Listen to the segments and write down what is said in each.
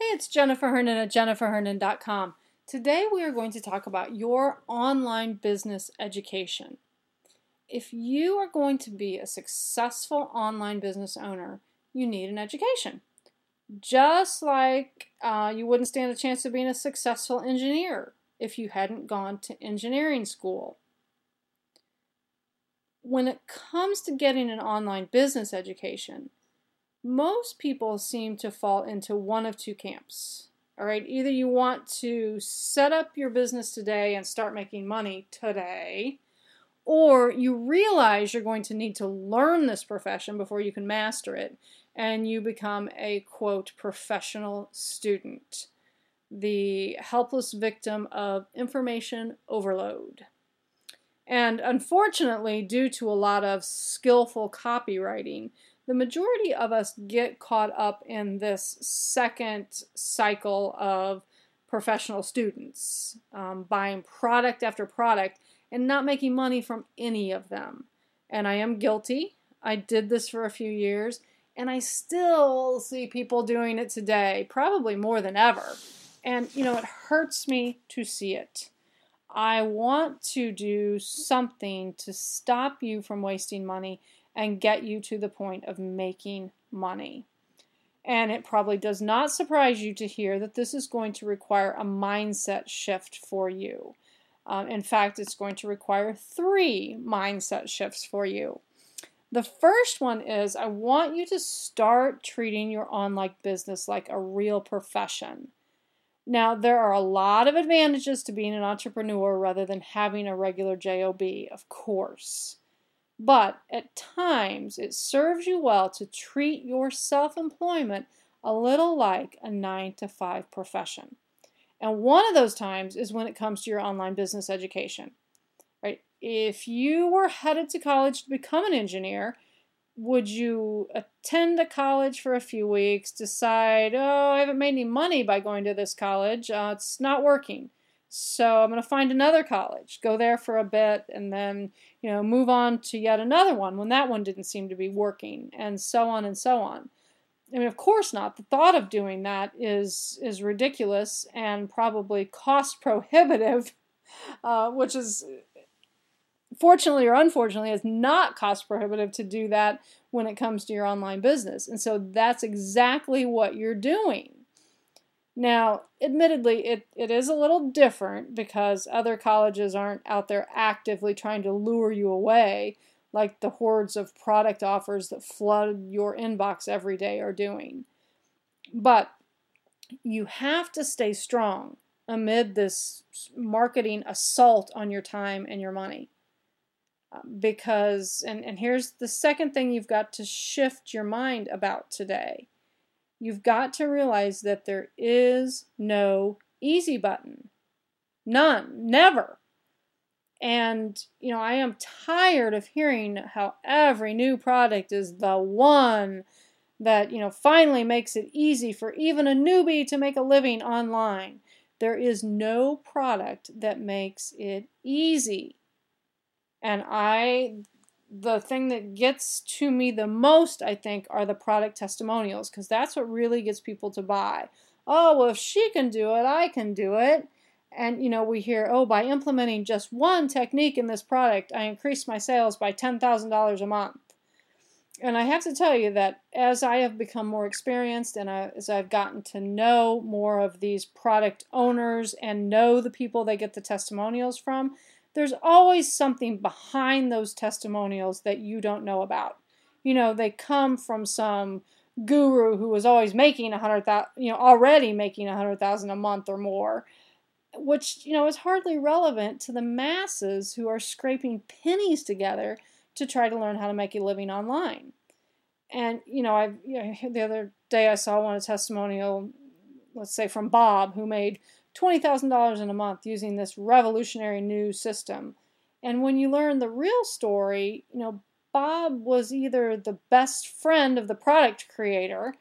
Hey, it's Jennifer Hernan at jenniferhernan.com. Today we are going to talk about your online business education. If you are going to be a successful online business owner, you need an education. Just like uh, you wouldn't stand a chance of being a successful engineer if you hadn't gone to engineering school. When it comes to getting an online business education, most people seem to fall into one of two camps. All right, either you want to set up your business today and start making money today, or you realize you're going to need to learn this profession before you can master it, and you become a quote professional student, the helpless victim of information overload. And unfortunately, due to a lot of skillful copywriting, the majority of us get caught up in this second cycle of professional students, um, buying product after product and not making money from any of them. And I am guilty. I did this for a few years, and I still see people doing it today, probably more than ever. And, you know, it hurts me to see it. I want to do something to stop you from wasting money and get you to the point of making money. And it probably does not surprise you to hear that this is going to require a mindset shift for you. Um, in fact, it's going to require three mindset shifts for you. The first one is I want you to start treating your online business like a real profession. Now, there are a lot of advantages to being an entrepreneur rather than having a regular job, of course. But at times, it serves you well to treat your self employment a little like a 9 to 5 profession. And one of those times is when it comes to your online business education. Right? If you were headed to college to become an engineer, would you attend a college for a few weeks, decide, oh, I haven't made any money by going to this college, uh, it's not working. So I'm going to find another college, go there for a bit, and then you know move on to yet another one when that one didn't seem to be working, and so on and so on. I mean, of course not. The thought of doing that is is ridiculous and probably cost prohibitive, uh, which is fortunately or unfortunately is not cost prohibitive to do that when it comes to your online business. And so that's exactly what you're doing. Now, admittedly, it, it is a little different because other colleges aren't out there actively trying to lure you away like the hordes of product offers that flood your inbox every day are doing. But you have to stay strong amid this marketing assault on your time and your money. Because, and, and here's the second thing you've got to shift your mind about today you've got to realize that there is no easy button. None. Never. And, you know, I am tired of hearing how every new product is the one that, you know, finally makes it easy for even a newbie to make a living online. There is no product that makes it easy. And I the thing that gets to me the most, I think, are the product testimonials because that's what really gets people to buy. Oh, well, if she can do it, I can do it. And, you know, we hear, oh, by implementing just one technique in this product, I increased my sales by $10,000 a month. And I have to tell you that as I have become more experienced and I, as I've gotten to know more of these product owners and know the people they get the testimonials from, there's always something behind those testimonials that you don't know about. You know, they come from some guru who was always making a hundred thousand, you know, already making a hundred thousand a month or more, which you know is hardly relevant to the masses who are scraping pennies together to try to learn how to make a living online. And you know, I you know, the other day I saw one a testimonial, let's say from Bob, who made $20,000 in a month using this revolutionary new system. And when you learn the real story, you know, Bob was either the best friend of the product creator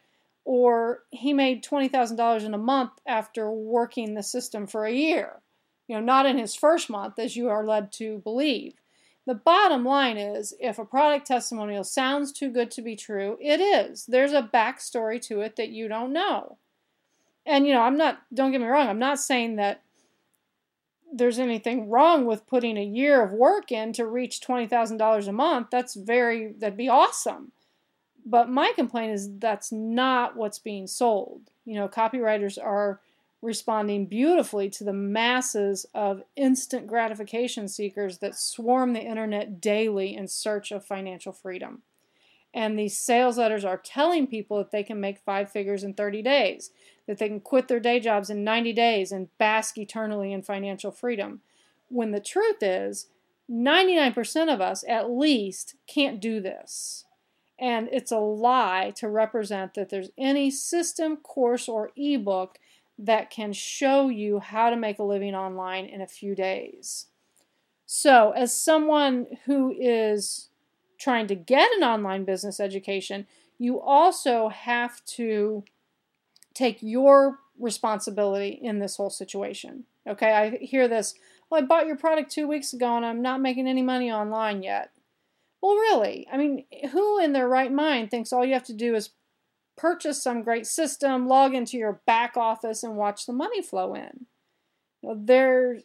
or he made $20,000 in a month after working the system for a year. You know, not in his first month, as you are led to believe. The bottom line is if a product testimonial sounds too good to be true, it is. There's a backstory to it that you don't know. And, you know, I'm not, don't get me wrong, I'm not saying that there's anything wrong with putting a year of work in to reach $20,000 a month. That's very, that'd be awesome. But my complaint is that's not what's being sold. You know, copywriters are responding beautifully to the masses of instant gratification seekers that swarm the internet daily in search of financial freedom. And these sales letters are telling people that they can make five figures in 30 days, that they can quit their day jobs in 90 days and bask eternally in financial freedom. When the truth is, 99% of us, at least, can't do this. And it's a lie to represent that there's any system, course, or ebook that can show you how to make a living online in a few days. So, as someone who is trying to get an online business education, you also have to take your responsibility in this whole situation. Okay, I hear this, well, I bought your product two weeks ago and I'm not making any money online yet. Well, really, I mean, who in their right mind thinks all you have to do is purchase some great system, log into your back office, and watch the money flow in? Know, there,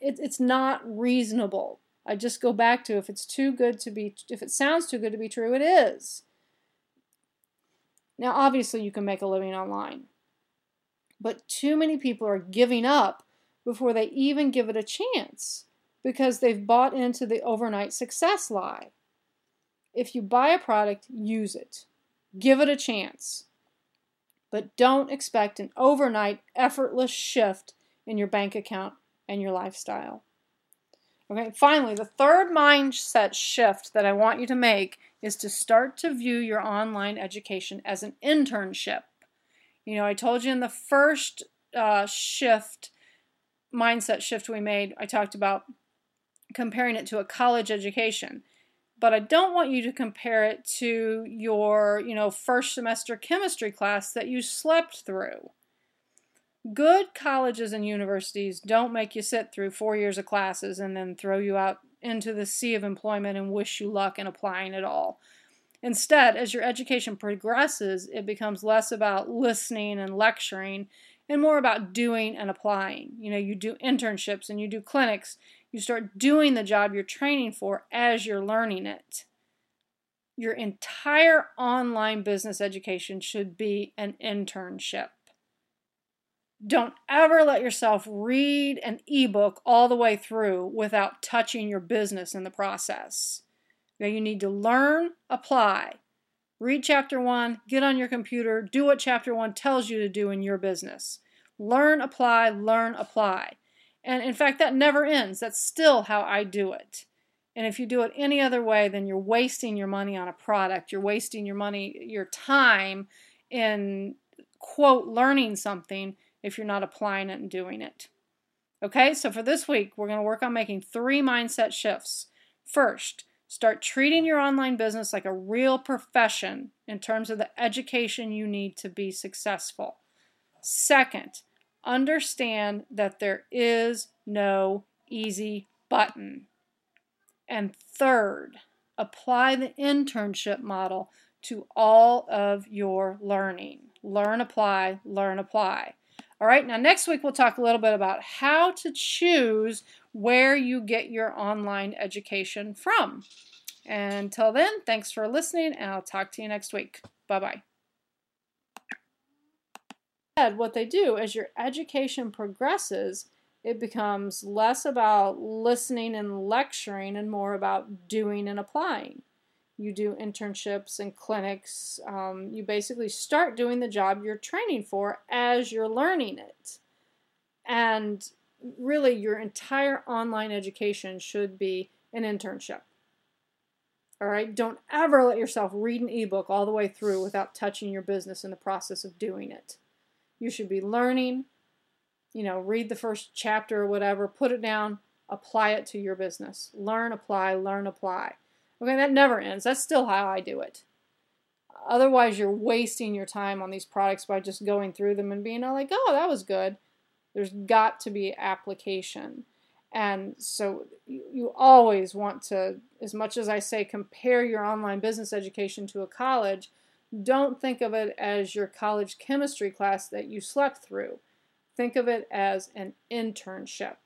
it, it's not reasonable. I just go back to if it's too good to be, if it sounds too good to be true, it is. Now, obviously, you can make a living online, but too many people are giving up before they even give it a chance because they've bought into the overnight success lie. If you buy a product, use it. Give it a chance. But don't expect an overnight, effortless shift in your bank account and your lifestyle. Okay, finally, the third mindset shift that I want you to make is to start to view your online education as an internship. You know, I told you in the first uh, shift, mindset shift we made, I talked about comparing it to a college education. But I don't want you to compare it to your, you know, first semester chemistry class that you slept through. Good colleges and universities don't make you sit through four years of classes and then throw you out into the sea of employment and wish you luck in applying it all. Instead, as your education progresses, it becomes less about listening and lecturing and more about doing and applying. You know, you do internships and you do clinics you start doing the job you're training for as you're learning it. Your entire online business education should be an internship. Don't ever let yourself read an ebook all the way through without touching your business in the process. You need to learn, apply. Read chapter one, get on your computer, do what chapter one tells you to do in your business. Learn, apply, learn, apply. And in fact, that never ends. That's still how I do it. And if you do it any other way, then you're wasting your money on a product. You're wasting your money, your time in, quote, learning something if you're not applying it and doing it. Okay, so for this week, we're going to work on making three mindset shifts. First, start treating your online business like a real profession in terms of the education you need to be successful. Second, understand that there is no easy button. And third, apply the internship model to all of your learning. Learn, apply, learn, apply. All right, now next week we'll talk a little bit about how to choose where you get your online education from. Until then, thanks for listening, and I'll talk to you next week. Bye bye what they do as your education progresses, it becomes less about listening and lecturing and more about doing and applying. You do internships and clinics. Um, you basically start doing the job you're training for as you're learning it. And really, your entire online education should be an internship. All right, don't ever let yourself read an ebook all the way through without touching your business in the process of doing it. You should be learning, you know, read the first chapter or whatever, put it down, apply it to your business. Learn, apply, learn, apply. Okay, that never ends. That's still how I do it. Otherwise, you're wasting your time on these products by just going through them and being like, oh, that was good. There's got to be application. And so you, you always want to, as much as I say, compare your online business education to a college, don't think of it as your college chemistry class that you slept through. Think of it as an internship.